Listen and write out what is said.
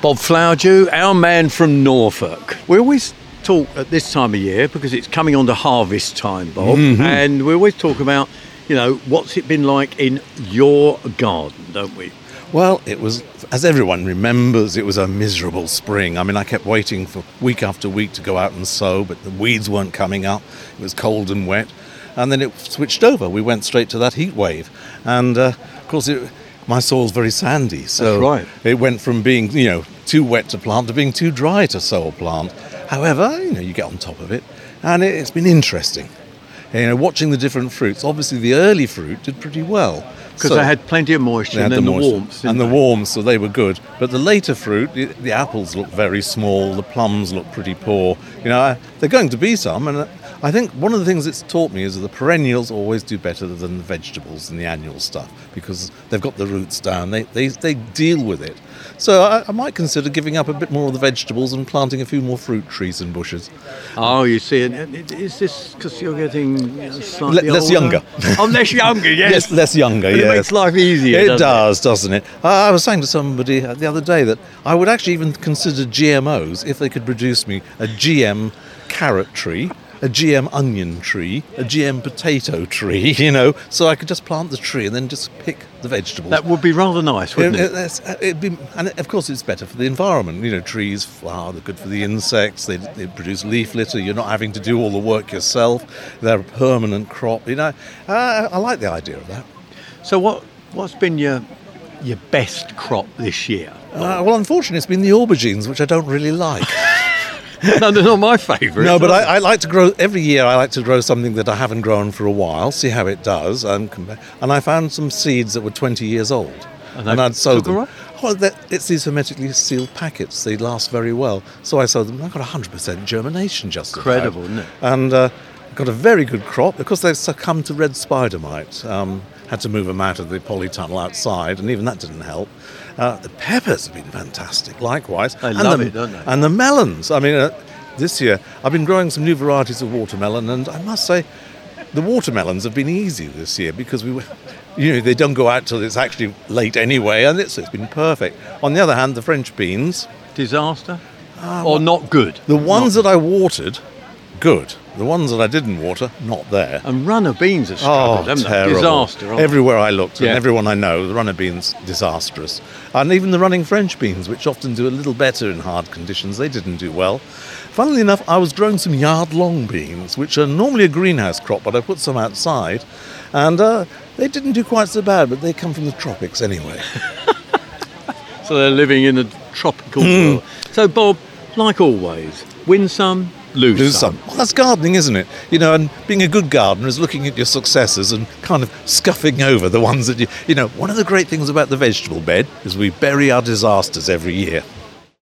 Bob Flowerdew, our man from Norfolk. We always talk at this time of year because it's coming on to harvest time, Bob, and we always talk about, you know, what's it been like in your garden, don't we? Well, it was, as everyone remembers, it was a miserable spring. I mean, I kept waiting for week after week to go out and sow, but the weeds weren't coming up. It was cold and wet. And then it switched over. We went straight to that heat wave. And uh, of course, it, my soil's very sandy. So right. it went from being, you know, too wet to plant to being too dry to sow or plant. However, you know, you get on top of it. And it, it's been interesting. You know, watching the different fruits. Obviously, the early fruit did pretty well. Because So- they had plenty of moisture and then the, moisture. warmth. and didn't the they? warmth, so they were good. But the later fruit, the, the apples look very small, the plums look pretty poor. You know, they're going to be some, and I think one of the things it's taught me is that the perennials always do better than the vegetables and the annual stuff because they've got the roots down. They they, they deal with it. So I, I might consider giving up a bit more of the vegetables and planting a few more fruit trees and bushes. Oh, you see, is this because you're getting uh, slightly Le- less older? younger. oh, less younger, yes. Yes, less younger. But it makes life easier. It doesn't does, doesn't it? I I was saying to somebody uh, the other day that I would actually even consider GMOs if they could produce me a GM carrot tree, a GM onion tree, a GM potato tree, you know, so I could just plant the tree and then just pick the vegetables. That would be rather nice, wouldn't It- it? it- uh, it'd be, and of course, it's better for the environment. You know, trees, flower, they're good for the insects. They, they produce leaf litter. You're not having to do all the work yourself. They're a permanent crop. You know, uh, I like the idea of that. So, what what's been your your best crop this year? Uh, well, unfortunately, it's been the aubergines, which I don't really like. no, they're not my favourite. no, but I, I like to grow every year. I like to grow something that I haven't grown for a while, see how it does, and and I found some seeds that were 20 years old, And and, I'd sowed them. right? Well, it's these hermetically sealed packets. They last very well, so I sowed them. I got 100% germination just about. Incredible, isn't it? And uh, got a very good crop because they've succumbed to red spider mite. Um, had to move them out of the polytunnel outside, and even that didn't help. Uh, the peppers have been fantastic, likewise. They and love the, it, don't they? And the melons. I mean, uh, this year I've been growing some new varieties of watermelon, and I must say, the watermelons have been easy this year because we were, you know, they don't go out till it's actually late anyway, and it's, it's been perfect. On the other hand, the French beans, disaster or not good. the ones that I watered, good. The ones that I didn't water, not there. and runner beans Oh, struggled, they? terrible. Disaster. Everywhere I looked, Yeah. and everyone I know, the runner beans, disastrous. And even the running French beans, which often do a little better in hard conditions, they didn't do well. Funnily enough, I was growing some yard long beans, which are normally a greenhouse crop, but I put some outside, and uh, they didn't do quite so bad, but they come from the tropics anyway. So they're living in a tropical Hmm. world. So, Bob, like always, win some, lose, Lose some. some. Well, that's gardening, isn't it? You know, and being a good gardener is looking at your successes and kind of scuffing over the ones that you. You know, one of the great things about the vegetable bed is we bury our disasters every year.